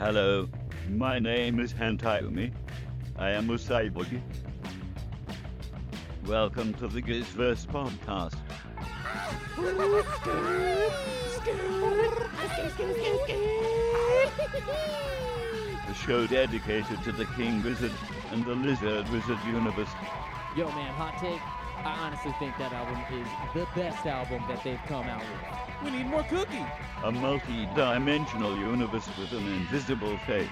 Hello, my name is Hantayumi. I am Usaibugi. Welcome to the Gizverse podcast. The show dedicated to the King Gizzard and the Lizard Wizard universe. Yo, man, hot take. I honestly think that album is the best album that they've come out with. We need more cookie. A multi-dimensional universe with an invisible face.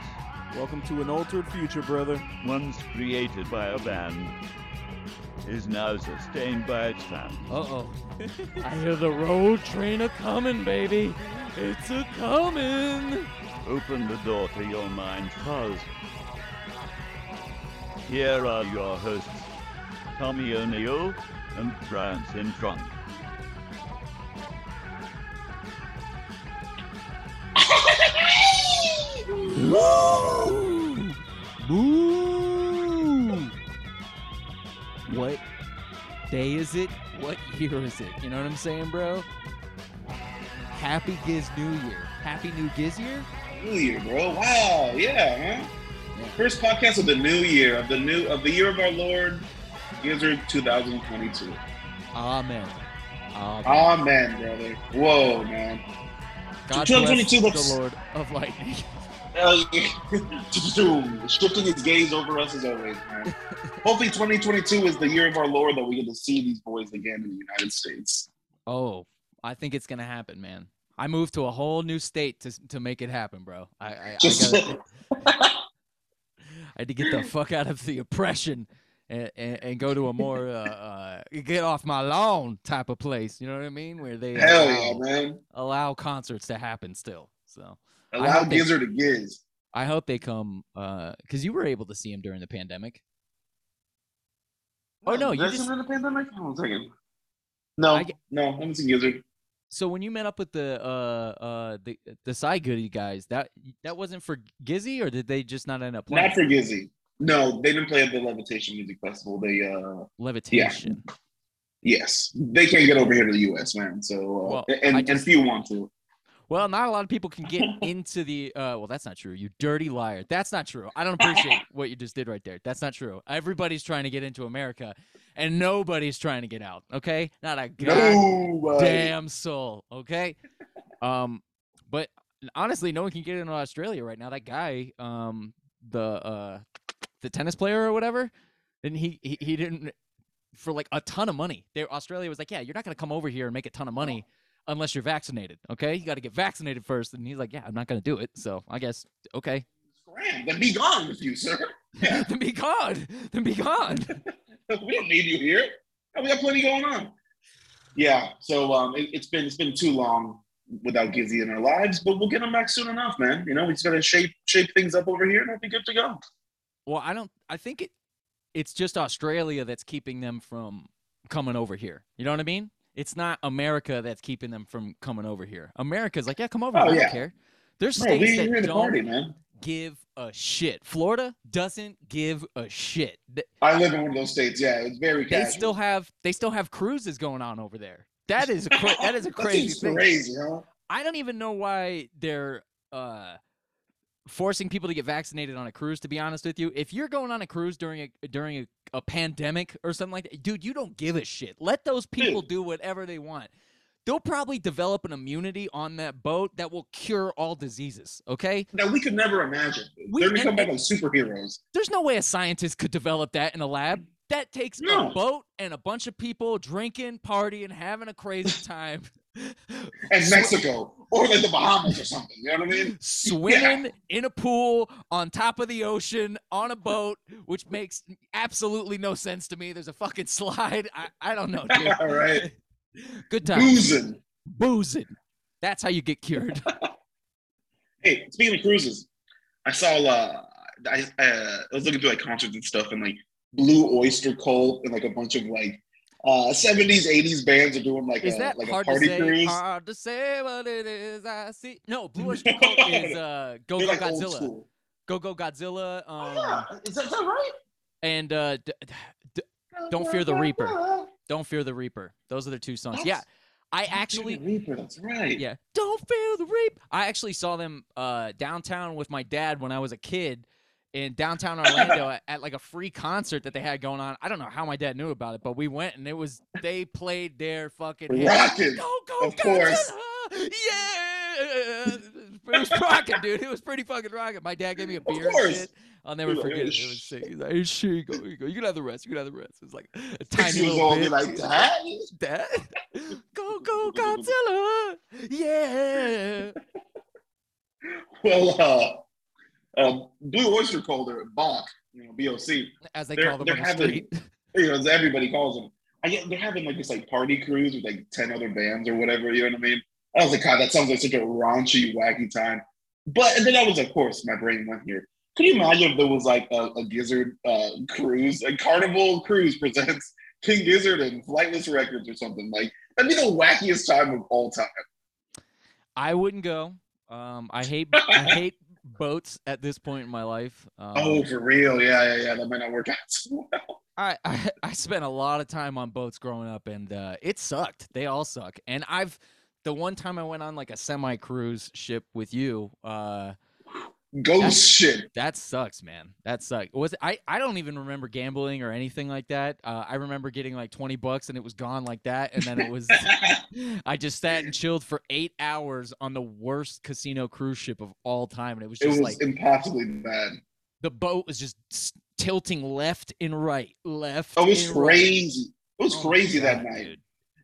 Welcome to an altered future, brother. Once created by a band, is now sustained by its fans. Uh oh. I hear the road train a coming, baby. It's a coming. Open the door to your mind, fuzz. Here are your hosts, Tommy O'Neill and Brian Trunk. Boo! What day is it? What year is it? You know what I'm saying, bro? Happy Giz New Year. Happy New Giz Year? New Year, bro. Wow, yeah, man. First podcast of the new year, of the new of the year of our Lord, Gizzard 2022. Amen. Amen. Amen, brother. Whoa, man. God 2022 bless looks- the Lord of Lightning. Shifting his gaze over us as always, man. Hopefully, 2022 is the year of our Lord that we get to see these boys again in the United States. Oh, I think it's gonna happen, man. I moved to a whole new state to to make it happen, bro. I I, I, Just gotta, I had to get the fuck out of the oppression and, and, and go to a more uh, uh, get off my lawn type of place. You know what I mean? Where they hell allow, yeah, man. allow concerts to happen still. So I Allow hope they- Gizzard to giz. I hope they come because you were able to see him during the pandemic. Oh, no, you just- in the pandemic? Hold on a second. No, get- no, I haven't seen Gizzard. So when you met up with the uh uh the the side goody guys, that that wasn't for Gizzy, or did they just not end up playing? Not for Gizzy. No, they didn't play at the Levitation Music Festival. They, uh, levitation. yes, they can't get over here to the U.S., man. So, uh, Well, and, I and just- few want to. Well, not a lot of people can get into the. Uh, well, that's not true. You dirty liar. That's not true. I don't appreciate what you just did right there. That's not true. Everybody's trying to get into America, and nobody's trying to get out. Okay, not a No, goddamn soul. Okay, um, but honestly, no one can get into Australia right now. That guy, um, the uh, the tennis player or whatever, and he he, he didn't for like a ton of money. There, Australia was like, yeah, you're not gonna come over here and make a ton of money unless you're vaccinated. Okay, you got to get vaccinated first. And he's like, yeah, I'm not gonna do it. So I guess okay, Scram, then be gone with you, sir. Yeah, then be gone. Then be gone. we don't need you here. We got plenty going on. Yeah, so um, it, it's been it's been too long without Gizzy in our lives, but we'll get him back soon enough, man. You know, we just gotta shape shape things up over here, and we'll be good to go. Well, I don't. I think it. It's just Australia that's keeping them from coming over here. You know what I mean? It's not America that's keeping them from coming over here. America's like, yeah, come over. Oh, I don't yeah. care. There's Bro, states that don't party, give a shit. Florida doesn't give a shit. I live in one of those states. Yeah, it's very They casual. still have they still have cruises going on over there. That is a cra- that is a crazy thing. crazy, huh? I don't even know why they're uh forcing people to get vaccinated on a cruise to be honest with you. If you're going on a cruise during a during a, a pandemic or something like that, dude, you don't give a shit. Let those people do whatever they want. They'll probably develop an immunity on that boat that will cure all diseases, okay? That we could never imagine. We- They're gonna come and- back like superheroes. There's no way a scientist could develop that in a lab. That takes No. a boat and a bunch of people drinking, partying, having a crazy time. And Mexico, or like the Bahamas or something. You know what I mean? swimming in a pool on top of the ocean on a boat, which makes absolutely no sense to me. There's a fucking slide. I, I don't know, dude. All right. Good time. Boozing. Boozing. That's how you get cured. Hey, speaking of cruises, I saw uh I uh, I was looking through like concerts and stuff and like Blue Oyster Cult and like a bunch of like uh 70s, 80s bands are doing like Is a that like a hard to party say? cruise. Hard to say what it is. I see. No, Blue Oyster Cult is uh, Go Go like Godzilla. Go Go Godzilla. Oh, Um, yeah. Is that, is that right? and uh, d- d- Don't Fear the Reaper. Don't Fear the Reaper. Those are the two songs. Yeah, I Jack actually the Reaper. That's right. yeah, don't feel the reap. I actually saw them uh, downtown with my dad when I was a kid in downtown Orlando at, at like a free concert that they had going on. I don't know how my dad knew about it, but we went and it was they played their fucking. Rocking. Go go Of course. Godzilla! Yeah, it was rocking, dude. It was pretty fucking rocking. My dad gave me a beer and course. shit. I'll never He's forget "Hey, it. It was sick. He's like, hey, shit, you go, you go. You can have the rest. You can have the rest. It was like a tiny little bit. like that. Dad, go go Godzilla! Yeah. Well, uh, um, Blue Oyster Cult or Bach, you know, BOC. As they They're- call them they're on the having- street. You know, as everybody calls them. I get they're having like this like party cruise with like ten other bands or whatever. You know what I mean? I was like, God, that sounds like such a raunchy, wacky time. But and then I was, of course, my brain went here. Could you imagine if there was like a, a Gizzard uh, cruise, a Carnival cruise presents King Gizzard and Flightless Records or something like that'd be the wackiest time of all time. I wouldn't go. Um, I hate I hate boats at this point in my life. Um, oh, for real? Yeah, yeah, yeah. That might not work out so well. I, I I spent a lot of time on boats growing up, and uh, it sucked. They all suck. And I've the one time I went on like a semi cruise ship with you. Uh, Ghost That's- shit. that sucks, man. That sucked. Was I? I don't even remember gambling or anything like that. Uh, I remember getting like twenty bucks and it was gone like that, and then it was. I just sat and chilled for eight hours on the worst casino cruise ship of all time, and it was it just was like impossibly bad. the boat was just tilting left and right, left. It was and right. crazy. It was Oh crazy that night.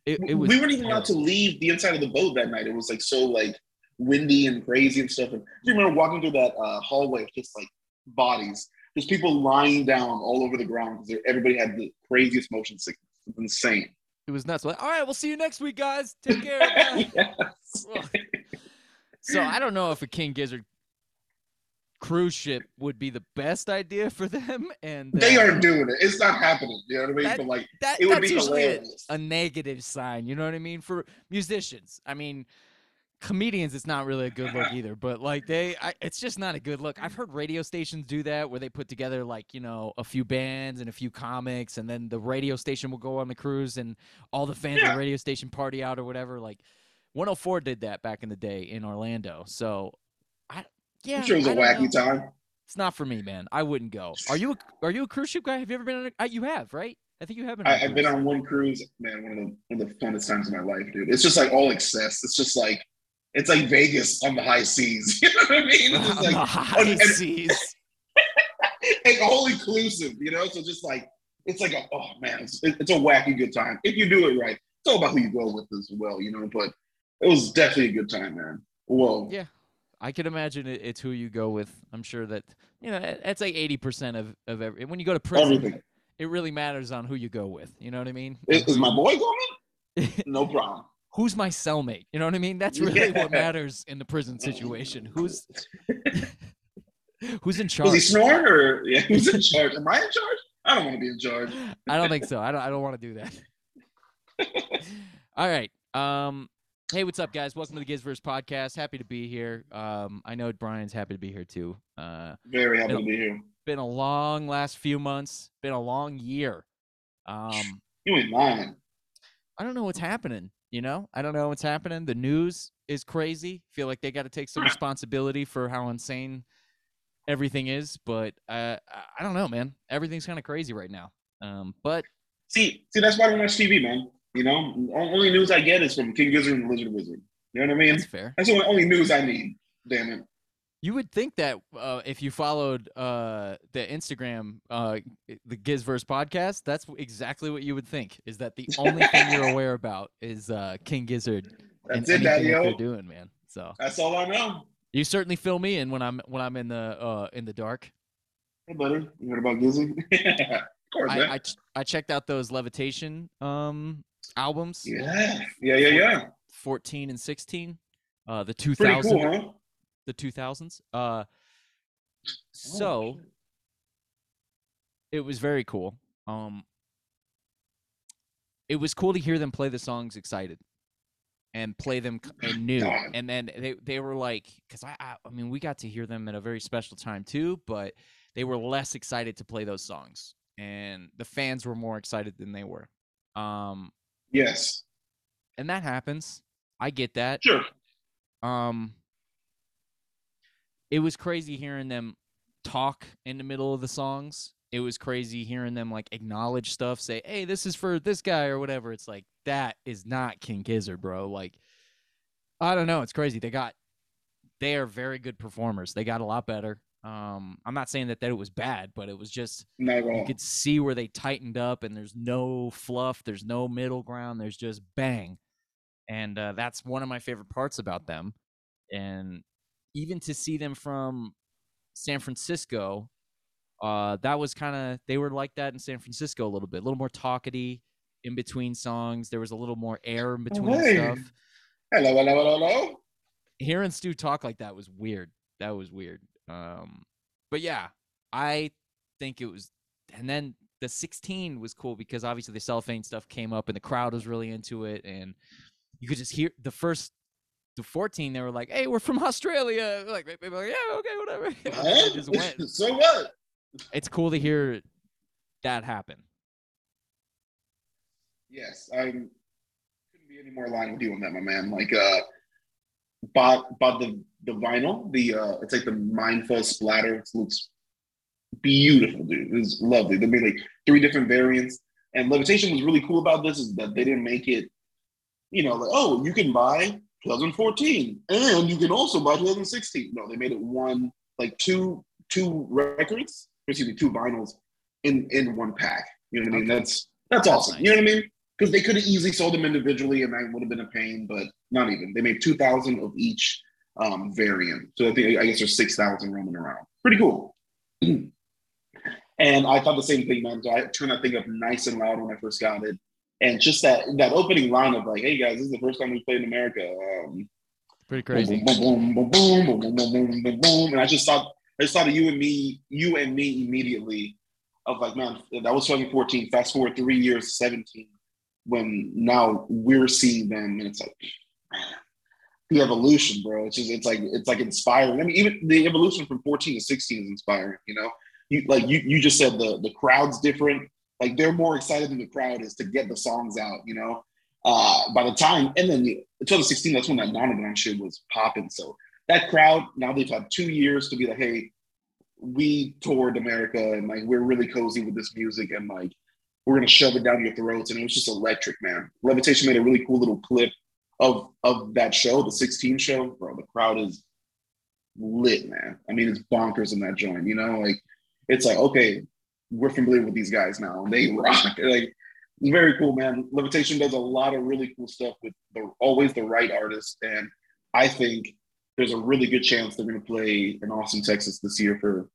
It, it was we weren't even allowed to leave the inside of the boat that night. It was like so like windy and crazy and stuff. And you remember walking through that uh, hallway of just like bodies, just people lying down all over the ground because everybody had the craziest motion sickness. It's insane. It was nuts. Like, all right, we'll see you next week, guys. Take care. Yes. So I don't know if a King Gizzard cruise ship would be the best idea for them, and They uh, aren't doing it. It's not happening. You know what I mean? That- but like, that, it would that's be usually a, a negative sign. You know what I mean? For musicians, I mean, comedians, it's not really a good look either. But like they, I, it's just not a good look. I've heard radio stations do that where they put together like you know a few bands and a few comics, and then the radio station will go on the cruise, and all the fans of the radio station party out or whatever. Like 104 did that back in the day in Orlando. So, I yeah, I'm sure it was a I don't wacky know. time. It's not for me, man. I wouldn't go. Are you a, are you a cruise ship guy? Have you ever been on a? You have, right? I think you have been. a I, I've been on one cruise, man. One of the one of the funnest times of my life, dude. It's just like all excess. It's just like it's like Vegas on the high seas. You know what I mean? It's just On the like high and- and- seas. like all inclusive, you know. So just like it's like a oh man, it's, it's a wacky good time if you do it right. It's all about who you go with as well, you know. But it was definitely a good time, man. Whoa, Yeah. I can imagine it, it's who you go with. I'm sure that you know it's like 80 percent of of every. When you go to prison, everything. it really matters on who you go with. You know what I mean? Is, is my boy going? No problem. Who's my cellmate? You know what I mean? That's really what matters in the prison situation. Who's who's in Was he charge? snoring or yeah? Who's in charge? Am I in charge? I don't want to be in charge. I don't think so. I don't. I don't want to do that. All right. Um. Hey, what's up, guys? Welcome to the Gizverse podcast. Happy to be here. Um. I know Brian's happy to be here too. Uh. Very happy to be here. Been a long last few months. Been a long year. Um. You ain't lying. I don't know what's happening. You know, I don't know what's happening. The news is crazy. Feel like they got to take some responsibility for how insane everything is. But uh, I- don't know, man. Everything's kind of crazy right now. Um, but See, see, that's why I don't watch TV, man. You know, only news I get is from King Gizzard and Lizard Wizard. You know what I mean? that's fair. That's the only, only news I need. Damn it. You would think that uh, if you followed uh, the Instagram, uh, the Gizverse podcast, that's exactly what you would think. Is that the only thing you're aware about is uh, King Gizzard and it, anything that they're doing, man. So That's all I know. you certainly fill me in when I'm when I'm in the uh, in the dark. Hey, buddy. You heard about Gizzy? of course. I, I ch- I checked out those levitation um albums, yeah. Yeah, yeah, yeah. 14 and 16, uh, the 2000 cool, huh? The 2000s. Uh, Oh, so shit. it was very cool. Um, it was cool to hear them play the songs excited and play them new. And then they, they were like, because I, I I mean we got to hear them at a very special time too, but they were less excited to play those songs, and the fans were more excited than they were. Um, Yes. and that happens. I get that. Sure. Um, it was crazy hearing them talk in the middle of the songs. It was crazy hearing them like acknowledge stuff, say, "Hey, this is for this guy" or whatever. It's like that is not King Gizzard, bro. Like, I don't know. It's crazy. They got, they are very good performers. They got a lot better. Um, I'm not saying that that it was bad, but it was just you could see where they tightened up and there's no fluff there's no middle ground there's just bang and uh, that's one of my favorite parts about them and even to see them from san francisco uh, that was kind of they were like that in san francisco a little bit a little more talkity in between songs there was a little more air in between hey. stuff Hello, hello, hello, hello. hearing Stu talk like that was weird. That was weird. Um, but yeah, I think it was. And then the 16 was cool because obviously the cellophane stuff came up and the crowd was really into it, and you could just hear the first. The 14, they were like, "Hey, we're from Australia." Like, they- they were like yeah, okay, whatever. They just went. so what? It's cool to hear that happen. Yes, I couldn't be any more aligned with you on that, my man. Like, uh, bought bought the the vinyl. The uh, it's like the Mindful splatter. It looks beautiful, dude. It's lovely. They made like three different variants, and Levitation was really cool about this is that they didn't make it, you know, like oh, you can buy 2014 and you can also buy 2016. No, they made it one like two two records, excuse me, two vinyls in in one pack. You know what I mean? That's that's That's awesome. You know what I mean? Because they could have easily sold them individually, and that would have been a pain, but not even. They made two thousand of each um, variant, so I think I guess there's six thousand roaming around. Pretty cool. and I thought the same thing, man. So I turned that thing up nice and loud when I first got it, and just that that opening line of like, "Hey guys, this is the first time we played in America." Um, Pretty crazy. Boom, boom, boom, boom, boom, boom, boom, boom, boom. and I just thought, I just thought of you and me, you and me immediately, of like, man, that was 2014. Fast forward three years, 17, when now we're seeing them, and it's like, man, the evolution, bro. It's just, it's like, it's like inspiring. I mean, even the evolution from 14 to 16 is inspiring. You know, you like you you just said the the crowd's different like they're more excited than the crowd is to get the songs out. You know, uh, by the time, and then the, 2016, that's when that Nonagon shit was popping. So that crowd, now they've had two years to be like, hey, we toured America and like we're really cozy with this music and like we're gonna shove it down your throats. And it was just electric, man. Levitation made a really cool little clip of of that show, the 16 show. Bro, the crowd is lit, man. I mean, it's bonkers in that joint, you know, like it's like, okay, we're familiar with these guys now and they rock. Like very cool, man. Levitation does a lot of really cool stuff with the always the right artist, and I think there's a really good chance they're going to play in Austin, Texas this year for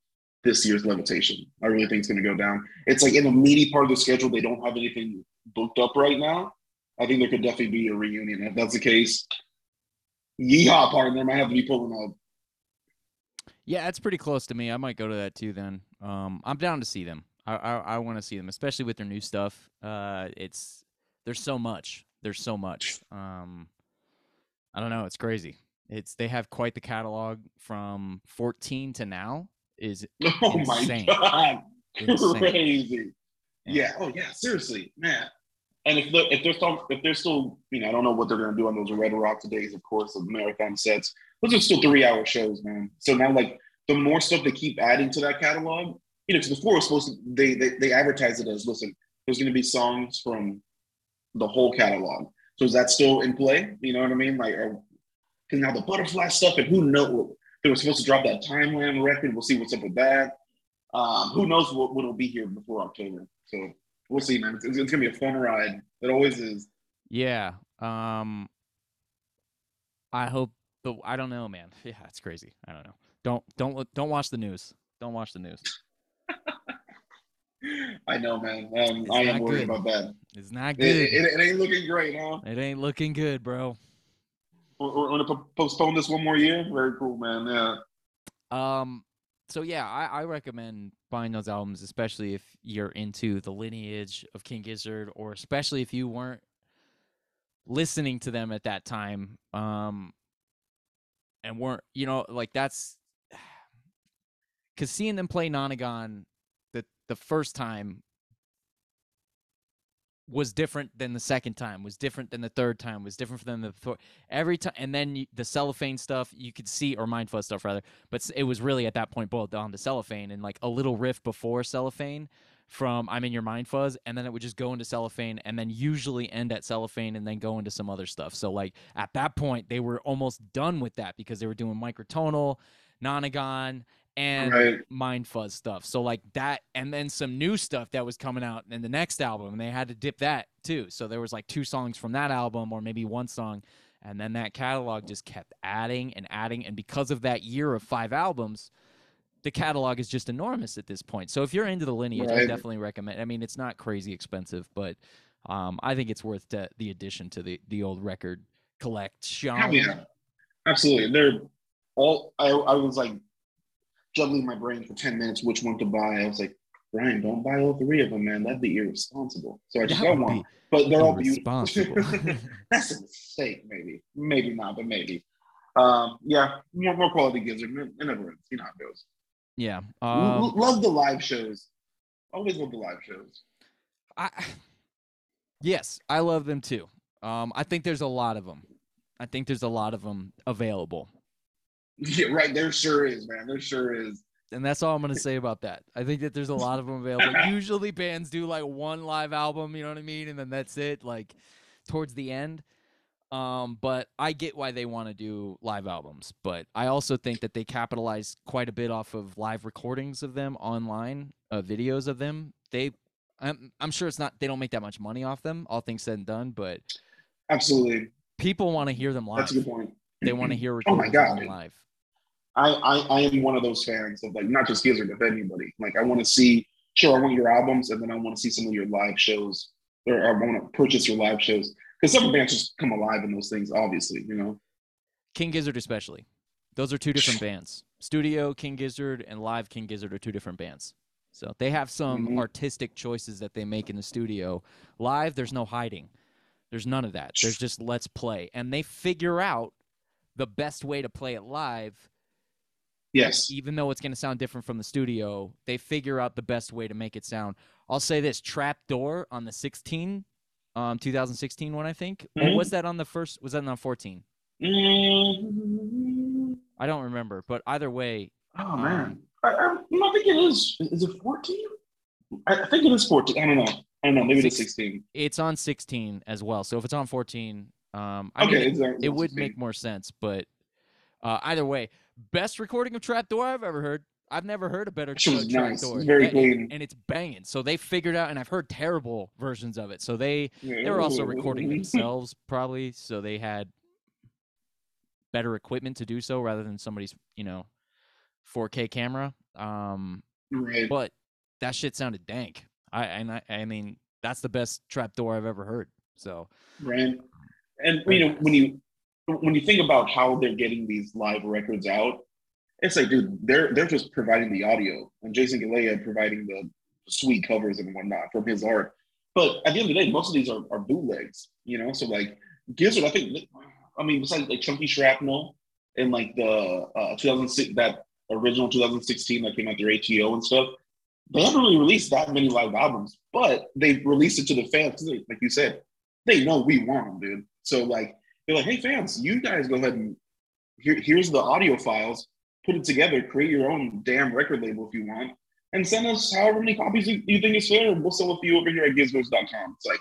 this year's Levitation. I really think it's going to go down. It's like in the meaty part of the schedule, they don't have anything booked up right now. I think there could definitely be a reunion. If that's the case, yeehaw, partner, might have to be pulling. Yeah, it's pretty close to me. I might go to that too. Then um, I'm down to see them. I I, I want to see them, especially with their new stuff. Uh, it's there's so much. There's so much. Um, I don't know. It's crazy. It's they have quite the catalog from 14 to now. Is Oh Insane. my god, Insane. crazy! Yeah. Yeah. Oh yeah. Seriously, man. And if they're if they're still if they're still you know I don't know what they're gonna do on those Red Rock days, of course, of marathon sets. Those are still three hour shows, man. So now like the more stuff they keep adding to that catalog, you know, because before it was supposed to they they they advertise it as listen, there's gonna be songs from the whole catalog. So is that still in play? You know what I mean? Like, because now the butterfly stuff and who knows they were supposed to drop that timeline record. We'll see what's up with that. Um, who knows what what will be here before October? So we'll see, man. It's, it's gonna be a fun ride. It always is. yeah. Um, I hope the I don't know, man. Yeah, it's crazy. I don't know. Don't don't look. Don't watch the news. Don't watch the news. I know, man. Um, I am worried good. about that. It's not It, good. it, it ain't looking great, huh? it ain't looking good, bro. We're, we're gonna po- postpone this one more year. Very cool, man. Yeah. Um, so yeah, I, I recommend buying those albums, especially if you're into the lineage of King Gizzard, or especially if you weren't listening to them at that time, um, and weren't, you know, like that's because seeing them play Nonagon the the first time was different than the second time, was different than the third time, was different than the fourth. Every time, and then you, the cellophane stuff you could see, or mind fuzz stuff rather. But it was really at that point boiled down to cellophane and like a little riff before cellophane from I'm in your mind fuzz, and then it would just go into cellophane, and then usually end at cellophane, and then go into some other stuff. So like at that point, they were almost done with that because they were doing microtonal, nonagon, and Right. mind fuzz stuff. So like that, and then some new stuff that was coming out in the next album, and they had to dip that too. So there was like two songs from that album, or maybe one song, and then that catalog just kept adding and adding. And because of that year of five albums, the catalog is just enormous at this point. So if you're into the lineage, I definitely recommend. I mean, it's not crazy expensive, but um, I think it's worth the, the addition to the the old record collection. Hell yeah. Absolutely. They're all I, I was like juggling my brain for 10 minutes which one to buy. I was like, Brian, don't buy all three of them, man. That'd be irresponsible. So I just got one. But they're all beautiful. That's a mistake, maybe. Maybe not, but maybe. Um, yeah, more, more quality gizzard. It never ends. You know how it goes. Yeah. Um, love the live shows. Always love the live shows. I, yes, I love them too. Um, I think there's a lot of them. I think there's a lot of them available, Yeah, right. There sure is, man. There sure is. and that's all I'm gonna say about that. I think that there's a lot of them available. Usually, bands do like one live album, you know what I mean, and then that's it. Like towards the end. Um, but I get why they want to do live albums, but I also think that they capitalize quite a bit off of live recordings of them online, uh, videos of them. They, I'm, I'm sure it's not they don't make that much money off them, all things said and done, but Absolutely. people want to hear them live. That's a good point. They want to hear Oh my recordings God, live. I, I I am one of those fans of like not just Gizzard, but anybody. Like I want to see, sure, I want your albums, and then I want to see some of your live shows, or I want to purchase your live shows because some bands just come alive in those things. Obviously, you know. King Gizzard especially. Those are two different bands. Studio King Gizzard and live King Gizzard are two different bands. So they have some Mhm. artistic choices that they make in the studio. Live, there's no hiding. There's none of that. There's just let's play. And they figure out the best way to play it live, Yes. even though it's going to sound different from the studio. They figure out the best way to make it sound. I'll say this Trap Door on the 16, um, 2016 one, I think. Mhm. was that on the first? Was that on 14? Mm, I don't remember. But either way, oh man, I, I, I think it is. Is it fourteen? I, I think it is fourteen. I don't know. I don't know. Maybe it's Six- sixteen. it's on 16 as well. So if it's on 14, um, I Okay, mean, it, on- it's it would make more sense. But uh, either way, best recording of Trapdoor I've ever heard. I've never heard a better That shit was uh, nice. Trapdoor. Very and, clean. and it's banging. So they figured out, and I've heard terrible versions of it. So they they were also recording themselves probably. So they had better equipment to do so rather than somebody's you know 4K camera. Um, Right. but that shit sounded dank. I and I, I mean that's the best trapdoor I've ever heard. So right? And you know, when you when you think about how they're getting these live records out, it's like, dude, they're they're just providing the audio, and Jason Galea providing the sweet covers and whatnot from his art. But at the end of the day, most of these are, are bootlegs, you know. So like Gizzard, I think, I mean, besides like Chunky Shrapnel and like the uh, 2006 that original 2016 that came out through ATO and stuff, they haven't really released that many live albums, but they've released it to the fans. Like you said, they know we want them, dude. So like they're like, hey fans, you guys go ahead and here, here's the audio files, put it together, create your own damn record label if you want, and send us however many copies you, you think is fair, we'll sell a few over here at gizmos.com. It's like,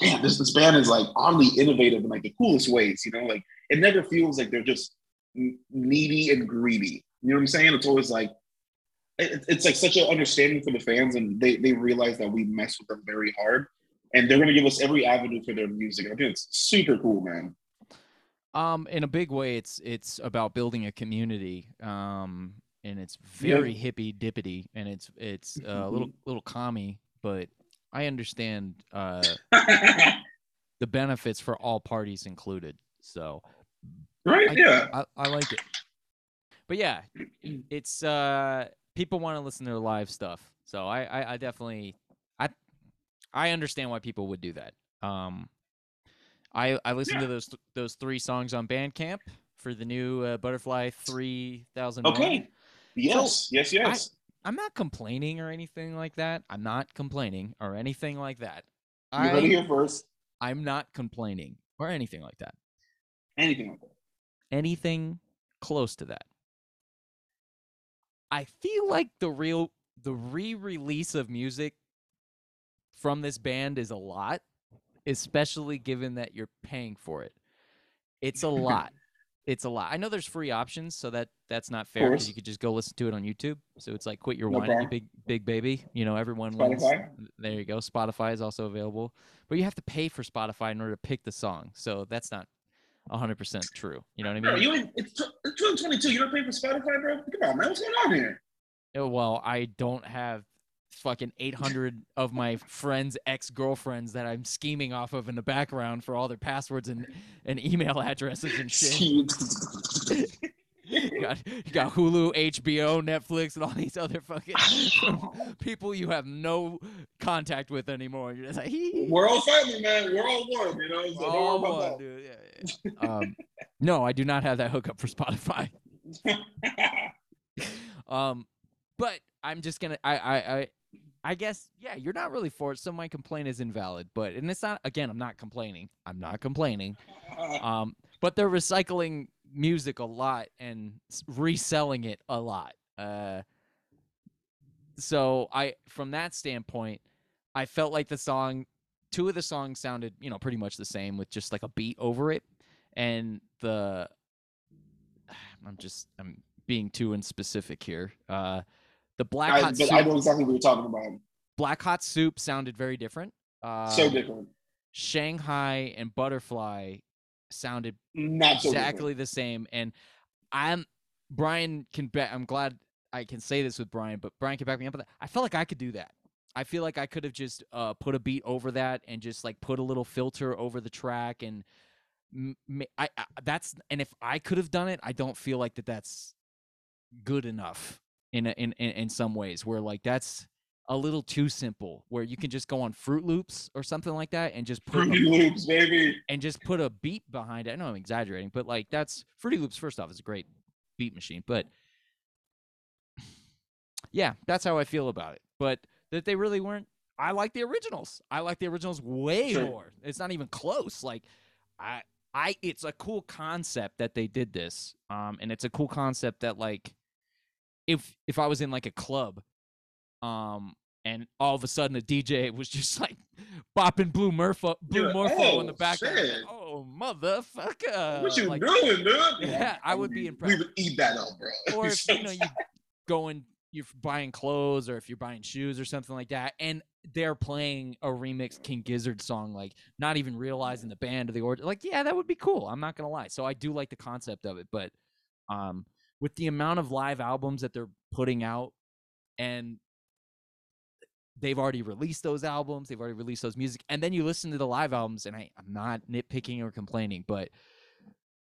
damn, this this band is like oddly innovative in like the coolest ways, you know, like it never feels like they're just needy and greedy. You know what I'm saying? It's always like it, it's like such an understanding for the fans, and they they realize that we mess with them very hard, and they're gonna give us every avenue for their music. I think it's super cool, man. Um in a big way it's it's about building a community. Um and it's very hippy dippity and it's it's uh, a little little commie, but I understand uh the benefits for all parties included. So right? I, yeah. I, I like it. But yeah, it's uh people want to listen to their live stuff. So I, I I definitely I I understand why people would do that. Um I I listened to Yeah. those those three songs on Bandcamp for the new uh, Butterfly 3000 Okay. Yes. yes. Yes. I'm not complaining or anything like that. I'm not complaining or anything like that. You heard it I here first. I'm not complaining or anything like that. Anything like that. Anything close to that. I feel like the real the re-release of music from this band is a lot, especially given that you're paying for it. It's a lot. It's a lot. I know there's free options, so that that's not fair because you could just go listen to it on YouTube. So it's like quit your No whining, you big big baby. You know everyone wins. There you go. Spotify is also available, but you have to pay for Spotify in order to pick the song. So that's not 100% true. You know what I Bro, mean? you ain't, it's, tw- 2022. You're not paying for Spotify, bro? Come on, man. What's going on here? Uh, Well, I don't have fucking 800 of my friends' ex girlfriends that I'm scheming off of in the background for all their passwords and, and email addresses and shit. You got, you got Hulu, HBO, Netflix, and all these other fucking people you have no contact with anymore. You're just like, We're all family, man. We're all one, you know? So don't worry about one, dude. Yeah, yeah. um, no, I do not have that hookup for Spotify. Um, but I'm just gonna. I, I, I, I guess. Yeah, you're not really for it, so my complaint is invalid. But and it's not. Again, I'm not complaining. I'm not complaining. Um, but they're recycling music a lot and reselling it a lot. Uh, so I, from that standpoint, I felt like the song, two of the songs sounded, you know, pretty much the same with just like a beat over it, and the, I'm just, I'm being too in specific here. Uh, the black I, hot soup, I know exactly what you're talking about. black hot soup sounded very different. Uh, so different. Shanghai and Butterfly sounded Not so exactly the same. And I'm Brian can bet. I'm glad I can say this with Brian, but Brian can back me up on that. I felt like I could do that. I feel like I could have just uh, put a beat over that and just like put a little filter over the track and I, I that's and if I could have done it, I don't feel like that that's good enough in in, in in some ways where like that's a little too simple where you can just go on Fruit Loops or something like that and just put a Fruity Loops, baby. and just put a beat behind it. I know I'm exaggerating, but like that's Fruity Loops. First off, is a great beat machine, but yeah, that's how I feel about it. But that they really weren't. I like the originals. I like the originals way Sure. more. It's not even close. Like I, I. It's a cool concept that they did this. Um, and it's a cool concept that like, if if I was in like a club, um. And all of a sudden, a DJ was just like bopping Blue Murpho, Blue Morpho in "Oh, the background. like, oh, motherfucker! what you like, doing, dude? Yeah, I would be impressed. We would eat that up, bro. or if you know you go and you're buying clothes or if you're buying shoes or something like that and they're playing a remix king gizzard song like not even realizing the band or the order like yeah that would be cool i'm not gonna lie so i do like the concept of it but um with the amount of live albums that they're putting out and they've already released those albums they've already released those music and then you listen to the live albums and I, i'm not nitpicking or complaining but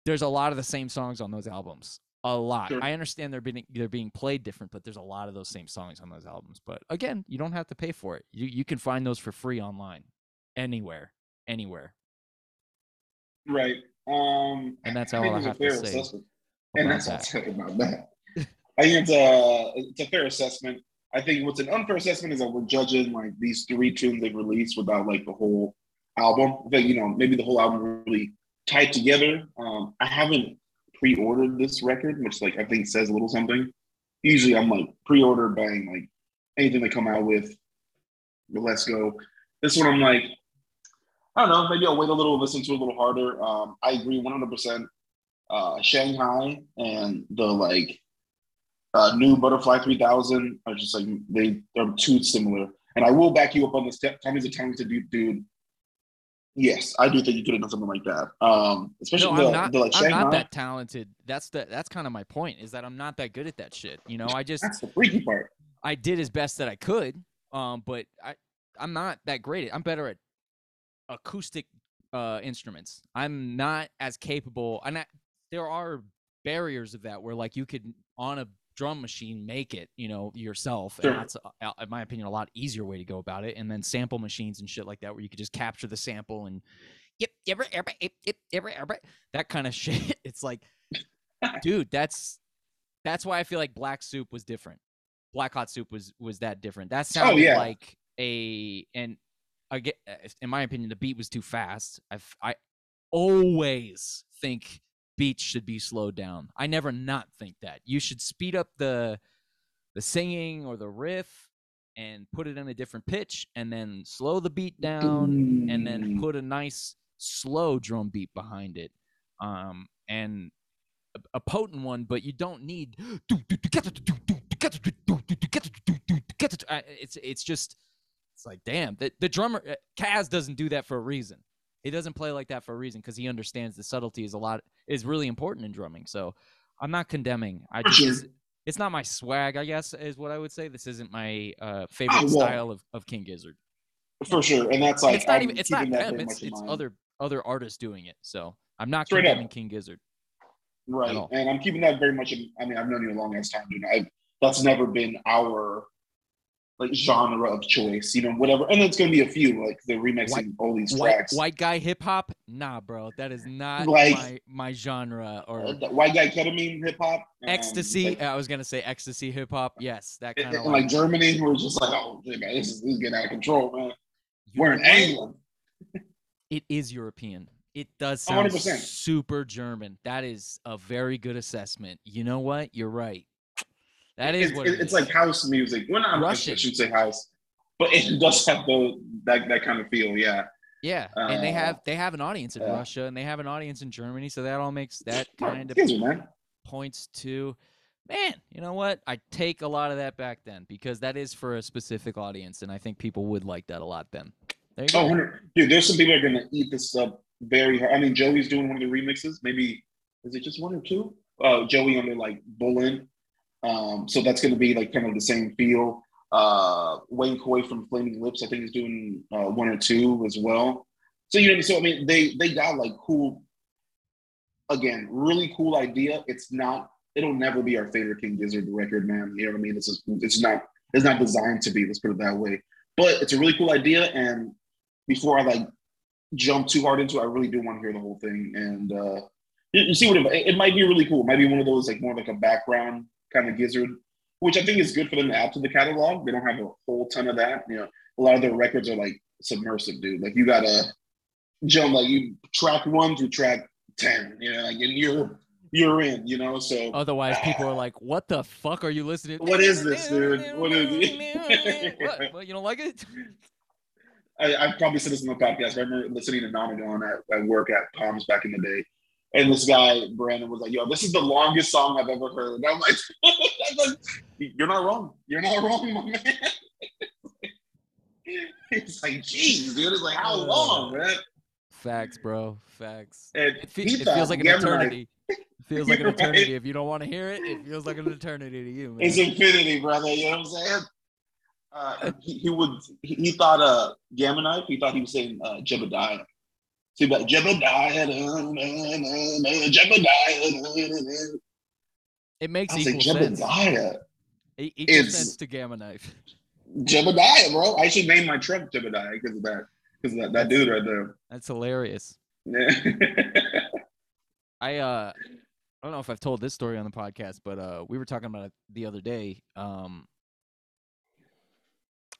there's a lot of the same songs on those albums a lot Sure. i understand they're being they're being played different but there's a lot of those same songs on those albums but again you don't have to pay for it you, you can find those for free online anywhere anywhere right. Um, And that's all I have to say assessment. And that's all that. I say about that. I think it's a it's a fair assessment. I think what's an unfair assessment is that we're judging like these three tunes they've released without like the whole album. I think you know maybe the whole album really tied together. Um, I haven't pre-ordered this record, which like I think says a little something. Usually I'm like pre-order buying like anything they come out with. Let's go. This one I'm like, I don't know. Maybe I'll wait a little, listen to it a little harder. Um, I agree 100. percent uh, Shanghai and the like uh, new Butterfly 3000 are just like they are too similar. And I will back you up on the this. Tommy's a talented dude. dude. Yes, I do think you could have done something like that. Um, especially no, the, I'm not. the like Shanghai. I'm not that talented. That's the. That's kind of my point. Is that I'm not that good at that shit. You know, I just That's the freaky part. I did as best that I could. Um, but I I'm not that great. at I'm better at acoustic uh instruments. I'm not as capable. And I, there are barriers of that where like you could on a drum machine make it you know yourself Sure. and that's uh, in my opinion a lot easier way to go about it and then sample machines and shit like that where you could just capture the sample and yep yep yep yep yep yep that kind of shit it's like dude that's that's why i feel like black soup was different black hot soup was was that different that sounded yeah. like a and I get, in my opinion, the beat was too fast. i i always think beats should be slowed down. I never not think that. You should speed up the the singing or the riff and put it in a different pitch and then slow the beat down and then put a nice slow drum beat behind it. Um and a, a potent one, but you don't need it's it's just it's like damn the, the drummer uh, Cavs doesn't do that for a reason. He doesn't play like that for a reason because he understands the subtlety is a lot is really important in drumming. So I'm not condemning. I just it's, it's not my swag, I guess, is what I would say. This isn't my uh, favorite well, style of, of King Gizzard. for sure, and that's like it's not I'm even it's not them. It's it's other other artists doing it. So I'm not Straight up. King Gizzard. right, and I'm keeping that very much. In, I mean, I've known you a long ass time, dude. I that's never been our like genre of choice, you know, whatever. And it's gonna be a few like the remixing White- all these White tracks. white guy hip hop? Nah, bro. That is not Like- my my genre or Uh, white guy ketamine hip hop, ecstasy. like, I was gonna say ecstasy hip hop. Yes, that kind of like Germany, who was just like, oh, man, this is, this is getting out of control, man. You We're in what? England. It is European. It does sound 100%. super German. That is a very good assessment. You know what? You're right. That is it's, what it- it it's is. like house music. Well, not I Russian. should say house, but it does have the that, that kind of feel. Yeah, yeah, and they uh, have they have an audience in yeah. Russia and they have an audience in Germany, so that all makes that kind of me, points to man you know what i take a lot of that back then because that is for a specific audience and i think people would like that a lot then there you Oh, go dude, there's some people that are gonna eat this up very hard. I mean, Joey's doing one of the remixes. Maybe is it just one or two? Uh, Joey under like Bullen. Um, so that's gonna be like kind of the same feel. Uh, Wayne Coyne from Flaming Lips, I think, is doing uh, one or two as well. So you know, so I mean, they they got like cool. Again, really cool idea. It's not. It'll never be our favorite King Gizzard record, man. You know what I mean? This is. It's not. It's not designed to be. Let's put it that way. But it's a really cool idea, and before I like jump too hard into it, I really do want to hear the whole thing and uh, you, you see what it, it might be really cool. It might be one of those like more like a background kind of gizzard, which I think is good for them to add to the catalog. They don't have a whole ton of that. You know, a lot of their records are like submersive, dude. Like you gotta jump like you track one to track ten. You know, like and you're you're in. You know, so otherwise people are like what the fuck are you listening to What is this, dude? What is it? what? what you don't like it I, I've probably said this in the podcast. I remember listening to Nonagon at, at work at Palms back in the day. And this guy, Brandon, was like, yo, this is the longest song I've ever heard. And I'm like, you're not wrong. You're not wrong, my man. It's like, geez, dude. It's like, how long, man? facts bro facts it, fe- it feels like an eternity it feels like an You're right. eternity if you don't want to hear it it feels like an eternity to you man. It's infinity, brother. You know what I'm saying? Uh, he, he would. He, he thought uh, Gamma Knife. He thought he was saying uh, Jebediah. So he'd like Jebediah, Jebediah. it makes I was like equal sense Jebediah, E- equal It's- sense to gamma knife Jebediah, bro. I should name my truck Jebediah because of that. Because that, that dude right there. that's hilarious Yeah. I uh I don't know if I've told this story on the podcast, but uh we were talking about it the other day. Um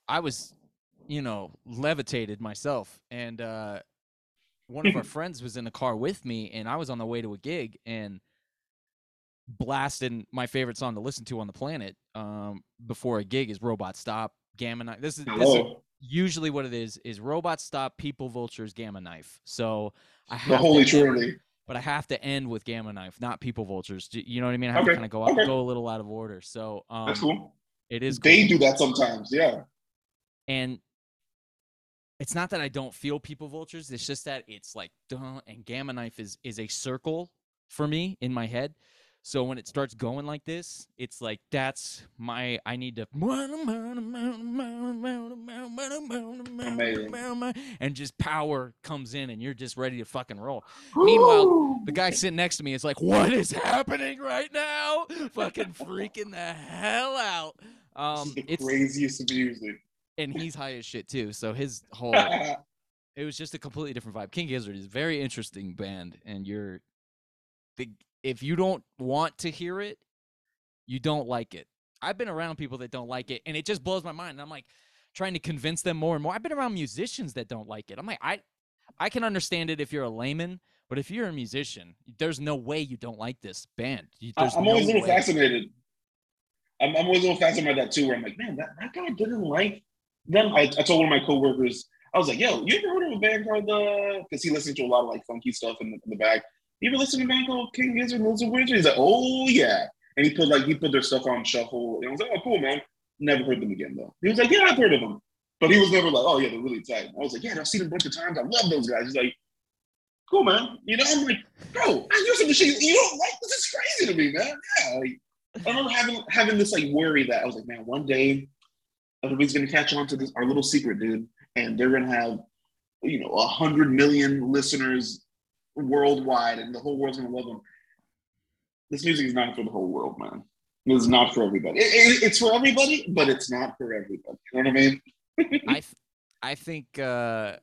I was, you know, levitated myself and uh one of our friends was in the car with me and I was on the way to a gig and blasting my favorite song to listen to on the planet um before a gig is Robot Stop Gamma Knife. This is, this is usually what it is is Robot Stop People Vultures Gamma Knife. So I have The to Holy end- Trinity. but I have to end with Gamma Knife, not People Vultures. You know what I mean? I have Okay, to kind of go out, okay. go a little out of order. So um, That's cool. it is They cool. do that sometimes. Yeah. and it's not that I don't feel People Vultures. It's just that it's like duh, and Gamma Knife is is a circle for me in my head. So when it starts going like this, it's like that's my I need to and just power comes in and you're just ready to fucking roll. Meanwhile, The guy sitting next to me is like, "What is happening right now?" Fucking freaking the hell out. Um, is the it's craziest music. And he's high as shit too. So his whole it was just a completely different vibe. King Gizzard is a very interesting band, and you're the if you don't want to hear it, you don't like it. I've been around people that don't like it, and it just blows my mind. And I'm like, trying to convince them more and more. I've been around musicians that don't like it. I'm like, I I can understand it if you're a layman, but if you're a musician, there's no way you don't like this band. There's I'm always a little way. fascinated. I'm, I'm always a little fascinated by that too, where I'm like, man, that, that guy didn't like them. I, I told one of my coworkers, I was like, yo, you ever heard of a band called uh because he listened to a lot of like funky stuff in the, in the back. You ever listen to a band called King Gizzard and Lizard Wizard? He's like, oh yeah. And he put like he put their stuff on shuffle. And I was like, oh cool, man. Never heard them again though. He was like, yeah, I've heard of them. But he was never like, oh yeah, they're really tight. I was like, yeah, I've seen them a bunch of times. I love those guys. He's like, cool, man. You know, I'm like, bro, I hear some the shit you don't like. This is crazy to me, man. Yeah. Like, I remember having having this like worry that I was like, man, one day everybody's gonna catch on to this our little secret, dude, and they're gonna have you know a hundred million listeners worldwide, and the whole world's gonna love them. This music is not for the whole world, man. It's not for everybody. It- it- it's for everybody, but it's not for everybody. You know what I mean? I th- I think uh,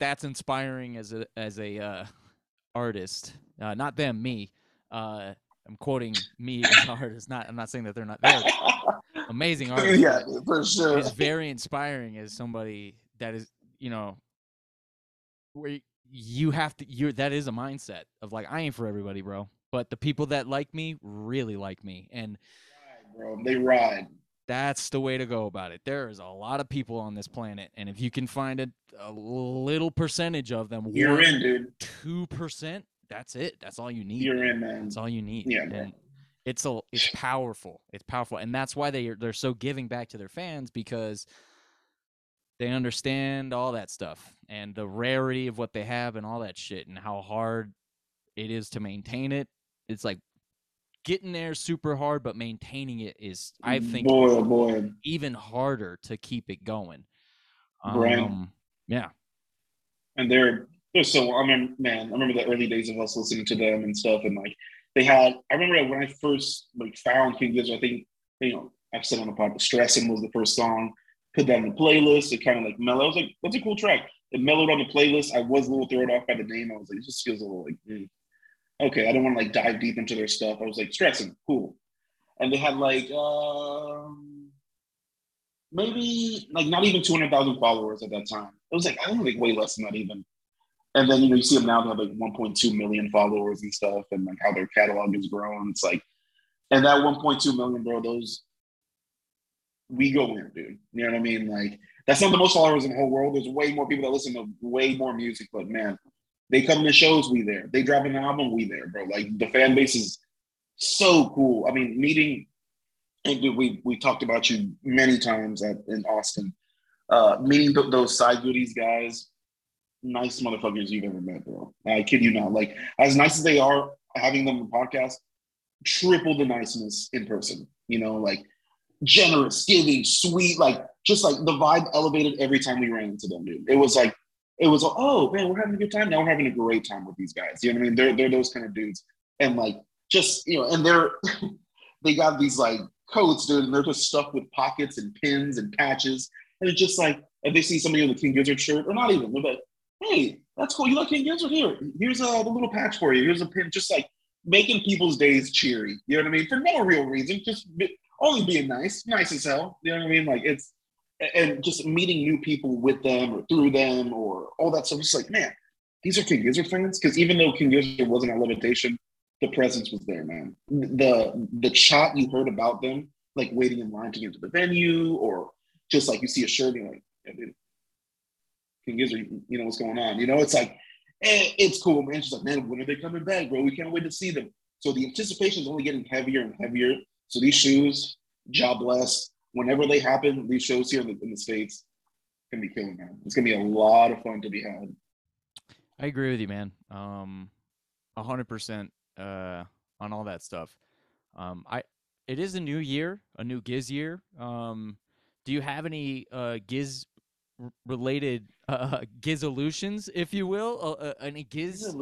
that's inspiring as a as a uh, artist. Uh, not them, me. Uh, I'm quoting me as an artist. Not I'm not saying that they're not. They're amazing artists. yeah, for sure. It's very inspiring as somebody that is you know where you have to. You're that is a mindset of like I ain't for everybody, bro. But the people that like me really like me, and Bro, they ride. that's the way to go about it. There is a lot of people on this planet, and if you can find a, a little percentage of them, You're in, dude. two percent, that's it. That's all you need. You're in, man. That's all you need. Yeah, it's a it's powerful. It's powerful, and that's why they are they're so giving back to their fans because they understand all that stuff and the rarity of what they have and all that shit and how hard it is to maintain it. It's like getting there super hard, but maintaining it is I think boy, oh boy. even harder to keep it going. Right. Um, yeah. and they're they're so I mean, man, I remember the early days of us listening to them and stuff, and like they had. I remember when I first like found King Gizzard. I think you know I've said on the podcast, "Stressing" was the first song. Put that in the playlist. It kind of like mellowed. I was like, "That's a cool track." It mellowed on the playlist. I was a little thrown off by the name. I was like, "It just feels a little like." mm. Okay, I don't want to like dive deep into their stuff. I was like, "Stressing, cool," and they had like. um maybe like not even 200,000 followers at that time. It was like, I don't think way less than that even. And then, you know, you see them now, they have like 1.2 million followers and stuff, and like how their catalog has grown. It's like, and that 1.2 million, bro, those, we go in, dude. You know what I mean? Like, that's not the most followers in the whole world. There's way more people that listen to way more music, but man, they come to shows, we there. They drop an album, we there, bro. Like, the fan base is so cool. I mean, meeting and we we talked about you many times at in Austin. Uh, meeting th- those side goodies guys, nice motherfuckers you've ever met, bro. I kid you not. Like as nice as they are, having them on the podcast, triple the niceness in person. You know, like generous, giving, sweet, like just like the vibe elevated every time we ran into them, dude. It was like it was oh man, we're having a good time. Now we're having a great time with these guys. You know what I mean? They're they're those kind of dudes, and like just you know, and they're they got these like coats, dude, and they're just stuffed with pockets and pins and patches. And it's just like, if they see somebody with a King Gizzard shirt, or not even, they're hey, that's cool. You like King Gizzard? Here, here's a the little patch for you. Here's a pin. Just like making people's days cheery. You know what I mean? For no real reason, just be, only being nice, nice as hell. You know what I mean? Like it's and just meeting new people with them or through them or all that stuff. It's like, man, these are King Gizzard fans. Because even though King Gizzard wasn't at Levitation, the presence was there, man. The the chat you heard about them, like waiting in line to get to the venue, or just like you see a shirt and you're like, King Gizzard, you know what's going on. You know, it's like, eh, it's cool, man. She's like, man, when are they coming back, bro? We can't wait to see them. So the anticipation is only getting heavier and heavier. So these shoes, job bless. Whenever they happen, these shows here in the, in the States can be killing, man. It's gonna be a lot of fun to be had. I agree with you, man. Um, a hundred percent uh on all that stuff. Um, I it is a new year, a new Giz year. Um, do you have any uh Giz related uh Gizolutions, if you will, uh, uh, any Giz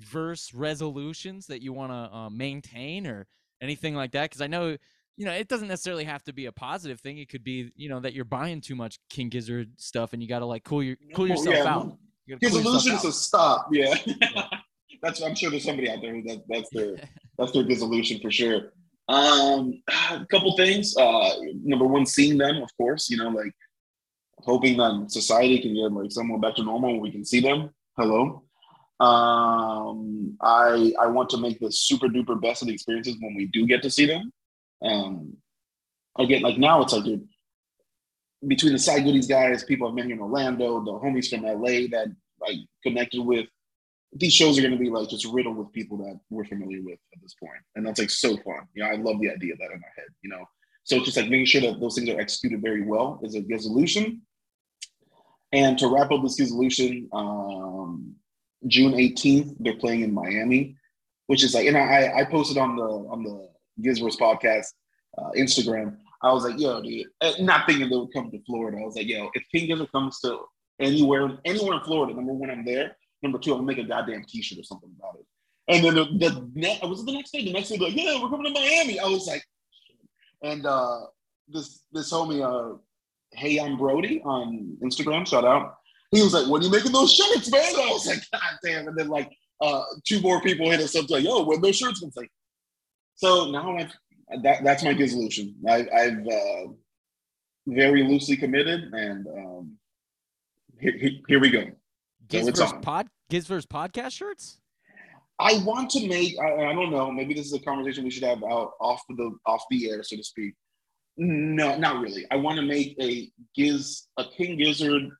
verse resolutions that you want to uh, maintain or anything like that? Because I know. You know, it doesn't necessarily have to be a positive thing. It could be, you know, that you're buying too much King Gizzard stuff and you got to like cool your cool yourself yeah, out. You His cool yourself illusion is out. to stop. Yeah. that's I'm sure there's somebody out there who that, that's their that's their dissolution for sure. Um, a couple things. Uh, number one, seeing them, of course. You know, like hoping that society can get like somewhat back to normal. We can see them. Hello. Um, I I want to make the super duper best of the experiences when we do get to see them. Um, again, like now it's like dude, between the side goodies guys, people I've met here in Orlando, the homies from LA that like connected with. These shows are going to be like just riddled with people that we're familiar with at this point, and that's like so fun. You know, I love the idea of that in my head. You know, so it's just like making sure that those things are executed very well is a resolution. And to wrap up this resolution, um, June 18th, they're playing in Miami, which is like, and I, I posted on the on the Gizverse podcast uh, Instagram. I was like, yo, dude, not thinking they would come to Florida. I was like, yo, if King Gizzard comes to anywhere, anywhere in Florida, number one, I'm there. Number two, I'm gonna make a goddamn t-shirt or something about it. And then the, the next, was it the next day? The next day, like, yeah, we're coming to Miami. I was like, and uh, this this homie, uh, Hey, I'm Brody on Instagram. Shout out. He was like, "When you making those shirts, man?" I was like, "God damn!" And then like uh, two more people hit us up like, "Yo, when those shirts?" It's like, so now I've, that that's my resolution. I, I've uh, very loosely committed, and um, here, here, we go. So Gizverse on. pod Gizverse podcast shirts. I want to make. I, I don't know. Maybe this is a conversation we should have out off the off the air, so to speak. No, not really. I want to make a Giz a King Gizzard,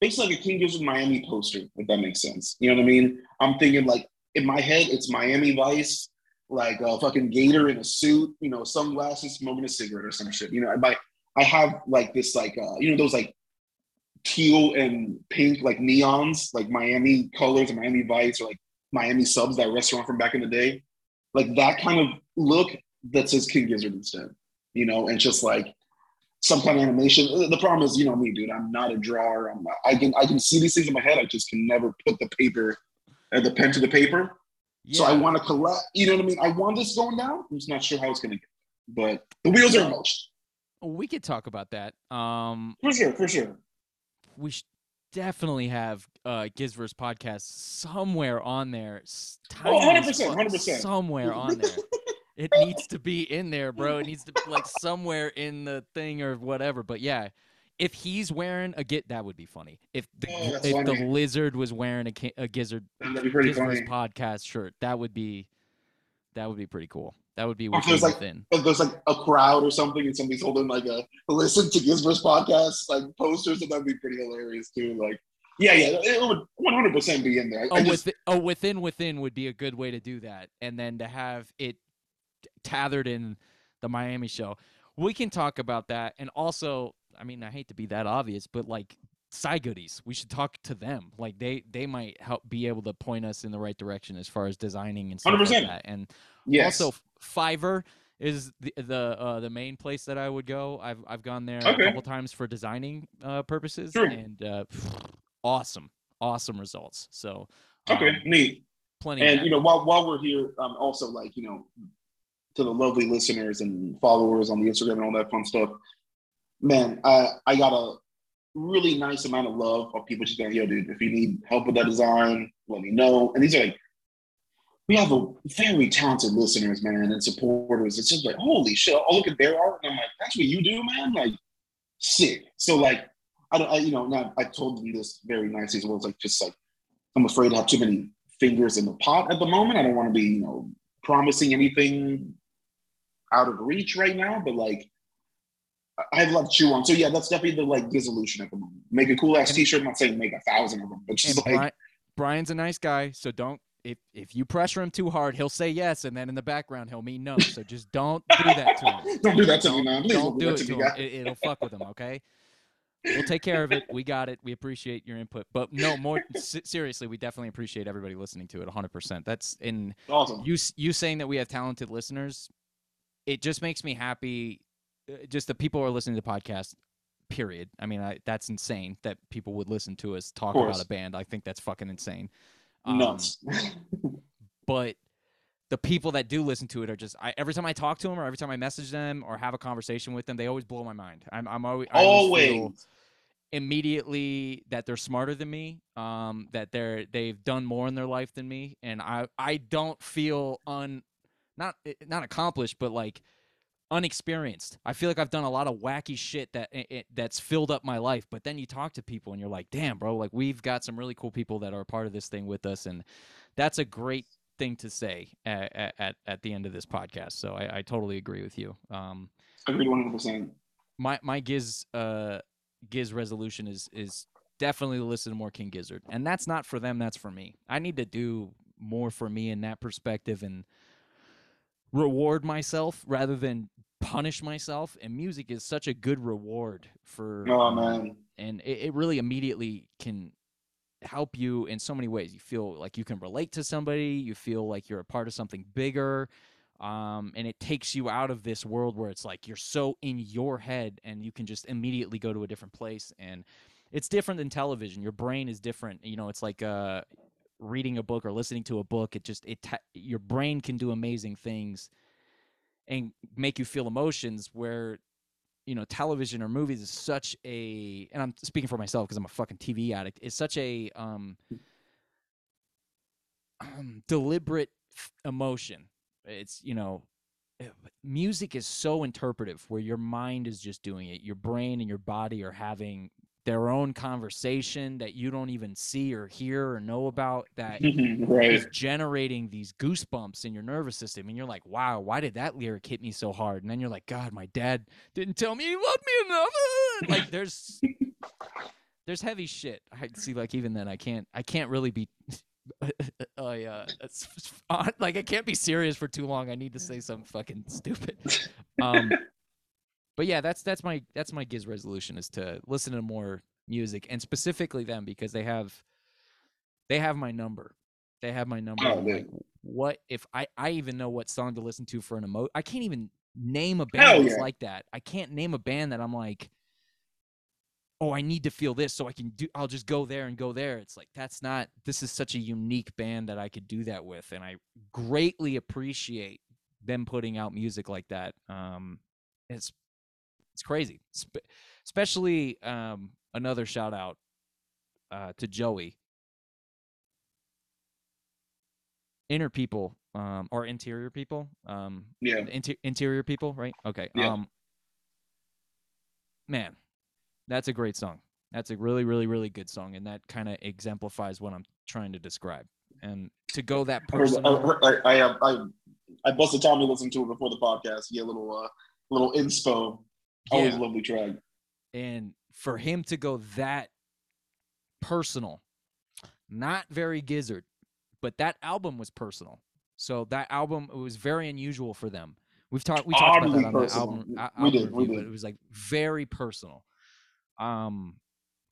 basically like a King Gizzard Miami poster, if that makes sense. You know what I mean? I'm thinking like in my head, it's Miami Vice, like a fucking gator in a suit, you know, sunglasses, smoking a cigarette or some shit. You know, I I have like this like uh, you know those like teal and pink like neons, like Miami colors and Miami Vice or like Miami Subs, that restaurant from back in the day, like that kind of look that says King Gizzard instead, you know, and just like some kind of animation. The problem is, you know me, dude. I'm not a drawer. I'm not, I can I can see these things in my head. I just can never put the paper, uh, the pen to the paper. So I want to collect. You know what I mean? I want this going down. I'm just not sure how it's gonna get, but the wheels are in motion we could talk about that. Um, for sure, for sure. we should definitely have uh Gizverse podcast somewhere on there. Oh, 100%, 100%. Somewhere on there. It needs to be in there, bro. It needs to be like somewhere in the thing or whatever. But yeah, if he's wearing a git, that would be funny. If the Oh, if the lizard was wearing a, ki- a gizzard That'd be pretty Gizverse funny. podcast shirt, that would be that would be pretty cool. That would be if there's, within. like, within. If there's like a crowd or something and somebody's holding like a listen to Gizverse podcast, like posters, and that'd be pretty hilarious too. Like, yeah, yeah, it would 100 percent be in there. I, Oh, I just, with, oh, within within would be a good way to do that, and then to have it tethered in the Miami show. We can talk about that, and also, I mean, I hate to be that obvious, but like side goodies, we should talk to them. Like they they might help be able to point us in the right direction as far as designing and stuff like 100%. that. And yes. also, Fiverr is the the uh, the main place that I would go. I've I've gone there Okay. a couple times for designing uh, purposes, Sure. and uh, awesome, awesome results. So okay, um, neat. plenty. And you know, while while we're here, um, also like you know, to the lovely listeners and followers on the Instagram and all that fun stuff, man, I I got a really nice amount of love of people just going, yo, dude, if you need help with that design, let me know. And these are like, we have a very talented listeners, man, and supporters. It's just like, holy shit! I'll look at their art and I'm like, that's what you do, man. Like, sick. So like, I don't, I, you know, now I told them this very nicely as well. It's like just like I'm afraid to have too many fingers in the pot at the moment. I don't want to be, you know, promising anything out of reach right now, but like I- to chew on. So yeah, that's definitely the like dissolution at the moment. Make a cool ass t-shirt. I'm not saying make a thousand of them, but just like Bri- Brian's a nice guy, so don't if if you pressure him too hard, he'll say yes, and then in the background he'll mean no. So just don't do that to him. don't do that to me, Don't- man. Please don't do that it to to him. guy. It, it'll fuck with him. Okay. We'll take care of it. We got it. We appreciate your input, but no more se- seriously. We definitely appreciate everybody listening to it. 100. percent That's in Awesome. you. You saying that we have talented listeners, it just makes me happy. uh, Just the people who are listening to the podcast. Period. I mean, I, that's insane that people would listen to us talk about a band. I think that's fucking insane. Um, Nuts. but the people that do listen to it are just I, every time I talk to them or every time I message them or have a conversation with them, they always blow my mind. I'm I'm always, I always Always. immediately that they're smarter than me, um, that they're they've done more in their life than me, and I I don't feel un not eh, not accomplished, but like unexperienced. I feel like I've done a lot of wacky shit that it, it- that's filled up my life. But then you talk to people and you're like, damn, bro, like we've got some really cool people that are part of this thing with us, and that's a great thing to say at at, at the end of this podcast. So I, I totally agree with you. Um, Agreed, one hundred percent. my my Giz uh Giz resolution is is definitely to listen to more King Gizzard, and that's not for them. That's for me. I need to do more for me in that perspective and reward myself rather than punish myself. And music is such a good reward for. Oh man, and it, it really immediately can help you in so many ways. You feel like you can relate to somebody. You feel like you're a part of something bigger. Um, and it takes you out of this world where it's like you're so in your head and you can just immediately go to a different place. And it's different than television. Your brain is different. You know, it's like uh, reading a book or listening to a book. It just it your brain can do amazing things and make you feel emotions where you know television or movies is such a and i'm speaking for myself because i'm a fucking tv addict is such a um, um deliberate emotion it's you know eh, music is so interpretive where your mind is just doing it your brain and your body are having their own conversation that you don't even see or hear or know about that right. is generating these goosebumps in your nervous system and you're like wow why did that lyric hit me so hard and then you're like god my dad didn't tell me he loved me enough like there's there's heavy shit i see like even then i can't i can't really be I uh, like I can't be serious for too long. I need to say something fucking stupid. Um, but yeah, that's that's my that's my Giz resolution is to listen to more music and specifically them because they have they have my number. They have my number. Oh, like, what if I I even know what song to listen to for an emo? I can't even name a band yeah. like that. I can't name a band that I'm like, oh, I need to feel this so I can do. I'll just go there and go there. It's like that's not. This is such a unique band that I could do that with, and I greatly appreciate them putting out music like that. Um, it's it's crazy, Spe- especially um another shout out uh to Joey. Inner people, um, or interior people, um, Yeah. inter- interior people, right? Okay. Yeah. Um, man, that's a great song. That's a really, really, really good song, and that kind of exemplifies what I'm trying to describe. And to go that personal, I, I, I, I, I busted Tommy listening to it before the podcast. Yeah, a little, uh, little inspo. Always Yeah. a lovely track. and for him to go that personal, not very gizzard, but that album was personal. So that album it was very unusual for them. We've talked we talked about that on the personal. album, We album did, we review, but did. it was like very personal. Um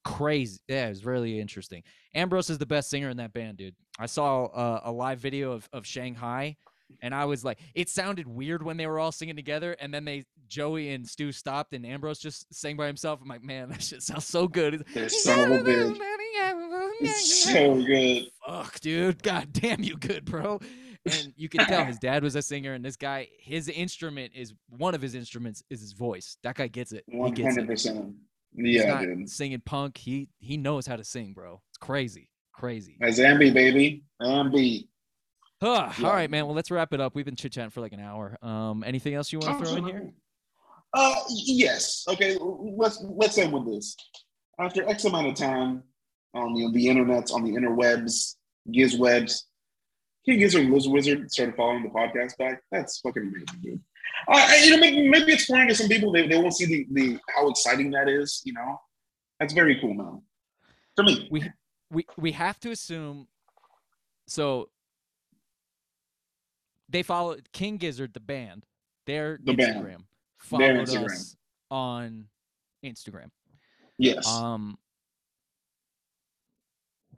crazy. Yeah, it was really interesting. Ambrose is the best singer in that band, dude. I saw uh, a live video of, of Shanghai and I was like, it sounded weird when they were all singing together, and then they Joey and Stu stopped, and Ambrose just sang by himself. I'm like, man, that shit sounds so good. Of a. It's so good. Fuck, dude. God damn, you good, bro. And you can tell his dad was a singer, and this guy, his instrument is one of his instruments is his voice. That guy gets it. One hundred percent. He's Yeah, dude. singing punk. He he knows how to sing, bro. It's crazy, crazy. That's Ambi, baby. Ambi. Huh, Yeah. All right, man. Well, let's wrap it up. We've been chit chatting for like an hour. Um, anything else you want to throw in here? Uh, yes. Okay. Let's let's end with this. After X amount of time on the the internet, on the interwebs, gizwebs, King Gizzard and Liz Wizard started following the podcast back. That's fucking amazing, dude. Uh, you know, maybe, maybe it's foreign to some people. They, they won't see the, the how exciting that is. You know, that's very cool, man. For me, we we we have to assume so they follow King Gizzard the band their The band. Instagram Their Instagram. us on Instagram yes. um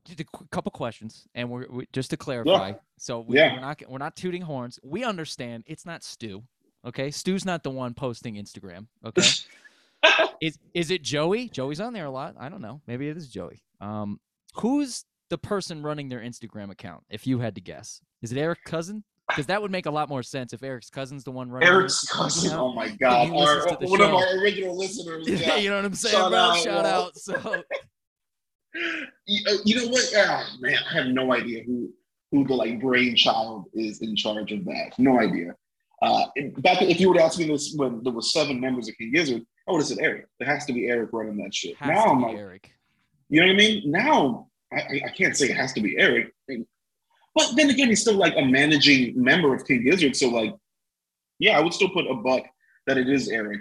just a couple questions and we're we, just to clarify so we, Yeah. we're not we're not tooting horns we understand it's not Stu okay Stu's not the one posting Instagram okay is is it Joey? Joey's on there a lot. I don't know. Maybe it is Joey. Um, who's the person running their Instagram account? If you had to guess, is it Eric Cousin? Because that would make a lot more sense if Eric's cousin's the one running. Eric's cousin. Oh my god. Our, one of our original listeners. Yeah. you know what I'm saying, Shout bro? out, Shout bro. out. So you, uh, you know what? Ah, man, I have no idea who who the like brainchild is in charge of that. No idea. Uh, back if you would ask me this when there was seven members of King Gizzard, I would have said Eric. There has to be Eric running that shit. Has now I'm like, Eric. you know what I mean? Now I- I can't say it has to be Eric. But then again, he's still like a managing member of King Gizzard. So like, yeah, I would still put a buck that it is Eric.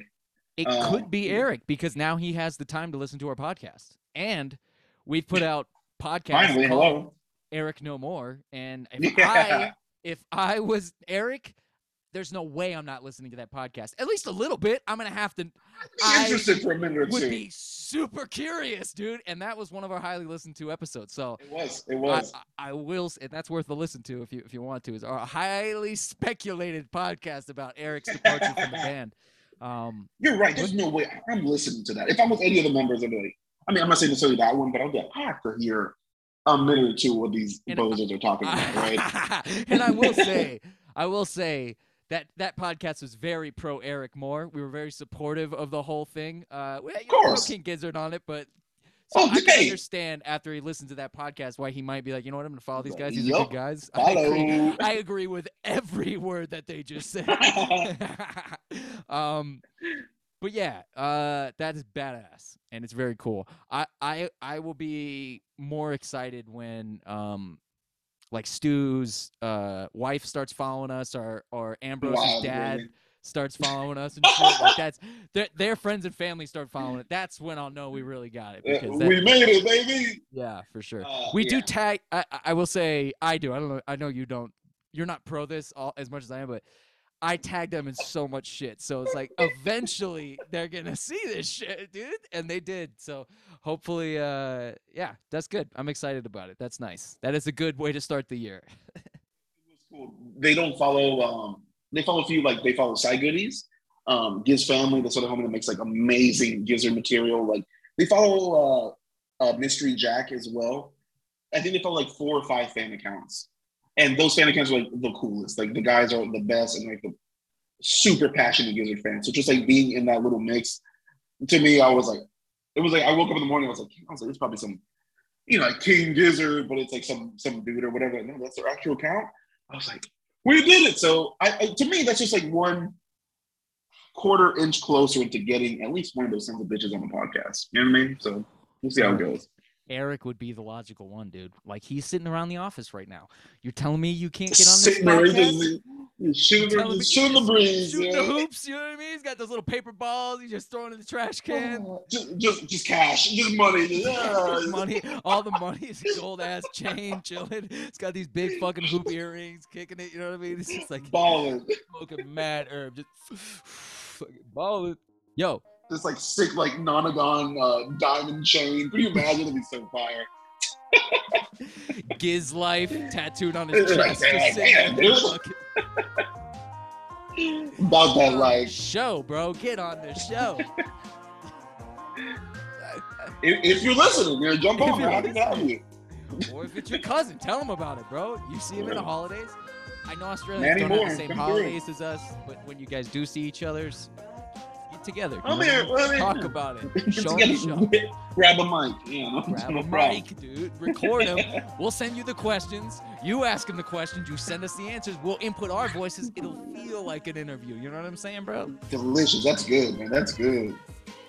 It Uh, could be Eric because now he has the time to listen to our podcast, and we've put out podcasts Finally, hello. Eric No More. And if Yeah. I if I was Eric, there's no way I'm not listening to that podcast. At least a little bit. I'm gonna have to. Be I interested for a minute or would two. be super curious, dude. And that was one of our highly listened to episodes. So It was. It was. I I will, and that's worth a listen to if you if you want to. Is our highly speculated podcast about Eric's departure from the band. Um, You're right. There's no way I'm listening to that. If I'm with any of the members, be like, I mean, I'm not saying necessarily that one, but I'll like, I have to hear a minute or two what these And bozos are talking about, right? and I will say, I will say that that podcast was very pro Eric Moore. We were very supportive of the whole thing. Uh, we, of course. King Gizzard on it, but so Oh, I can understand after he listened to that podcast why he might be like, you know what, I'm gonna follow these guys. These are good guys. I agree. I agree with every word that they just said. um, but yeah, uh, that is badass, and it's very cool. I I I will be more excited when um, like Stu's uh wife starts following us, or or Ambrose's Wow, dad really? starts following us, and shit. like that's their their friends and family start following it. That's when I'll know we really got it. Because that- we made it, baby. yeah, for sure. Uh, We yeah. do tag. I, I- I will say I do. I don't know. I know you don't. You're not pro this all as much as I am, but I tagged them in so much shit. So it's like eventually they're gonna see this shit, dude, and they did. So hopefully, uh, yeah, that's good. I'm excited about it. That's nice. That is a good way to start the year. cool. They don't follow. Um, they follow a few like they follow side goodies. Um, Giz family, the sort of homie that makes like amazing gizzard material. Like they follow uh, uh, Mystery Jack as well. I think they follow like four or five fan accounts, and those fan accounts are like the coolest. Like the guys are the best and like the super passionate gizzard fans. So just like being in that little mix, to me, I was like, it was like I woke up in the morning. I was like, I was like, it's probably some, you know, like King Gizzard, but it's like some some dude or whatever. No, that's their actual account. I was like, we did it. So I, I to me, that's just like one quarter inch closer into getting at least one of those sons of bitches on the podcast. You know what I mean? So we'll see how it goes. Eric would be the logical one, dude. Like he's sitting around the office right now. You're telling me you can't get on this podcast? shooting, me shooting the breeze. shooting yeah. the hoops. You know what I mean? He's got those little paper balls. He's just throwing in the trash can. Oh, just, just, just cash, just money. Just, yeah. money, all the money is gold ass chain chilling. It's got these big fucking hoop earrings, kicking it. You know what I mean? It's just like balling. smoking mad herb, just fucking balling. Yo, This like sick, like nonagon uh, diamond chain. Can you imagine? It'd be so fire. Giz life tattooed on his chest. just damn, sitting damn, there dude. fucking- About that Get on the life. show, bro. Get on the show. If, if you're listening, you know, jump If on. you're man. Happy to have you. or if it's your cousin, tell him about it, bro. You see him in the holidays. I know Australians Manny don't Moore, have the same come through. holidays as us, but when you guys do see each other's, get together. know? here. I'm here. Talk about it. Show him show. Grab a mic. You know, Grab no a problem. mic, dude. Record him. We'll send you the questions. You ask him the questions. You send us the answers. We'll input our voices. It'll feel like an interview. You know what I'm saying, bro? Delicious. That's good, man. That's good.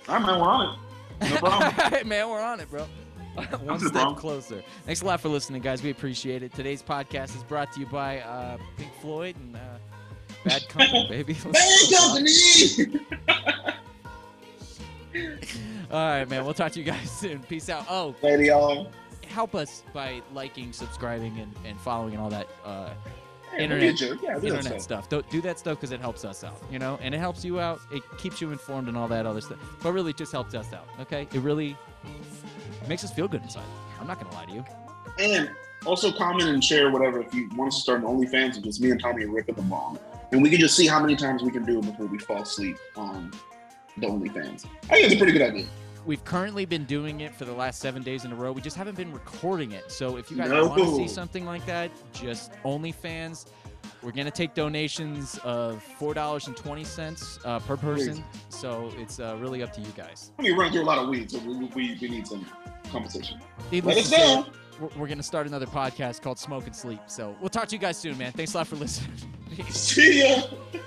All right, man. We're on it. No problem. Man, we're on it, bro. One step closer. Thanks a lot for listening, guys. We appreciate it. Today's podcast is brought to you by uh, Pink Floyd and uh, Bad Company, baby. Bad company. All right, man. We'll talk to you guys soon. Peace out. Oh, Lady, y'all. help us by liking, subscribing, and, and following and all that uh, Hey, Internet- we'll get you. Yeah, internet stuff. stuff. Don't do that stuff because it helps us out, you know, and it helps you out. It keeps you informed and all that other stuff. But really, just helps us out. Okay, it really makes us feel good inside. I'm not gonna lie to you. And also comment and share whatever if you want us to start an OnlyFans and just me and Tommy ripping the bomb. And we can just see how many times we can do it before we fall asleep on the OnlyFans. I think it's a pretty good idea. We've currently been doing it for the last seven days in a row. We just haven't been recording it. So if you guys No. want to see something like that, just OnlyFans. We're gonna take donations of four dollars and twenty cents uh, per person. So it's uh, really up to you guys. We run through a lot of weeds, so we, we, we need some competition. Let us know. we're, we're gonna start another podcast called Smoke and Sleep. So we'll talk to you guys soon, man. Thanks a lot for listening. See ya.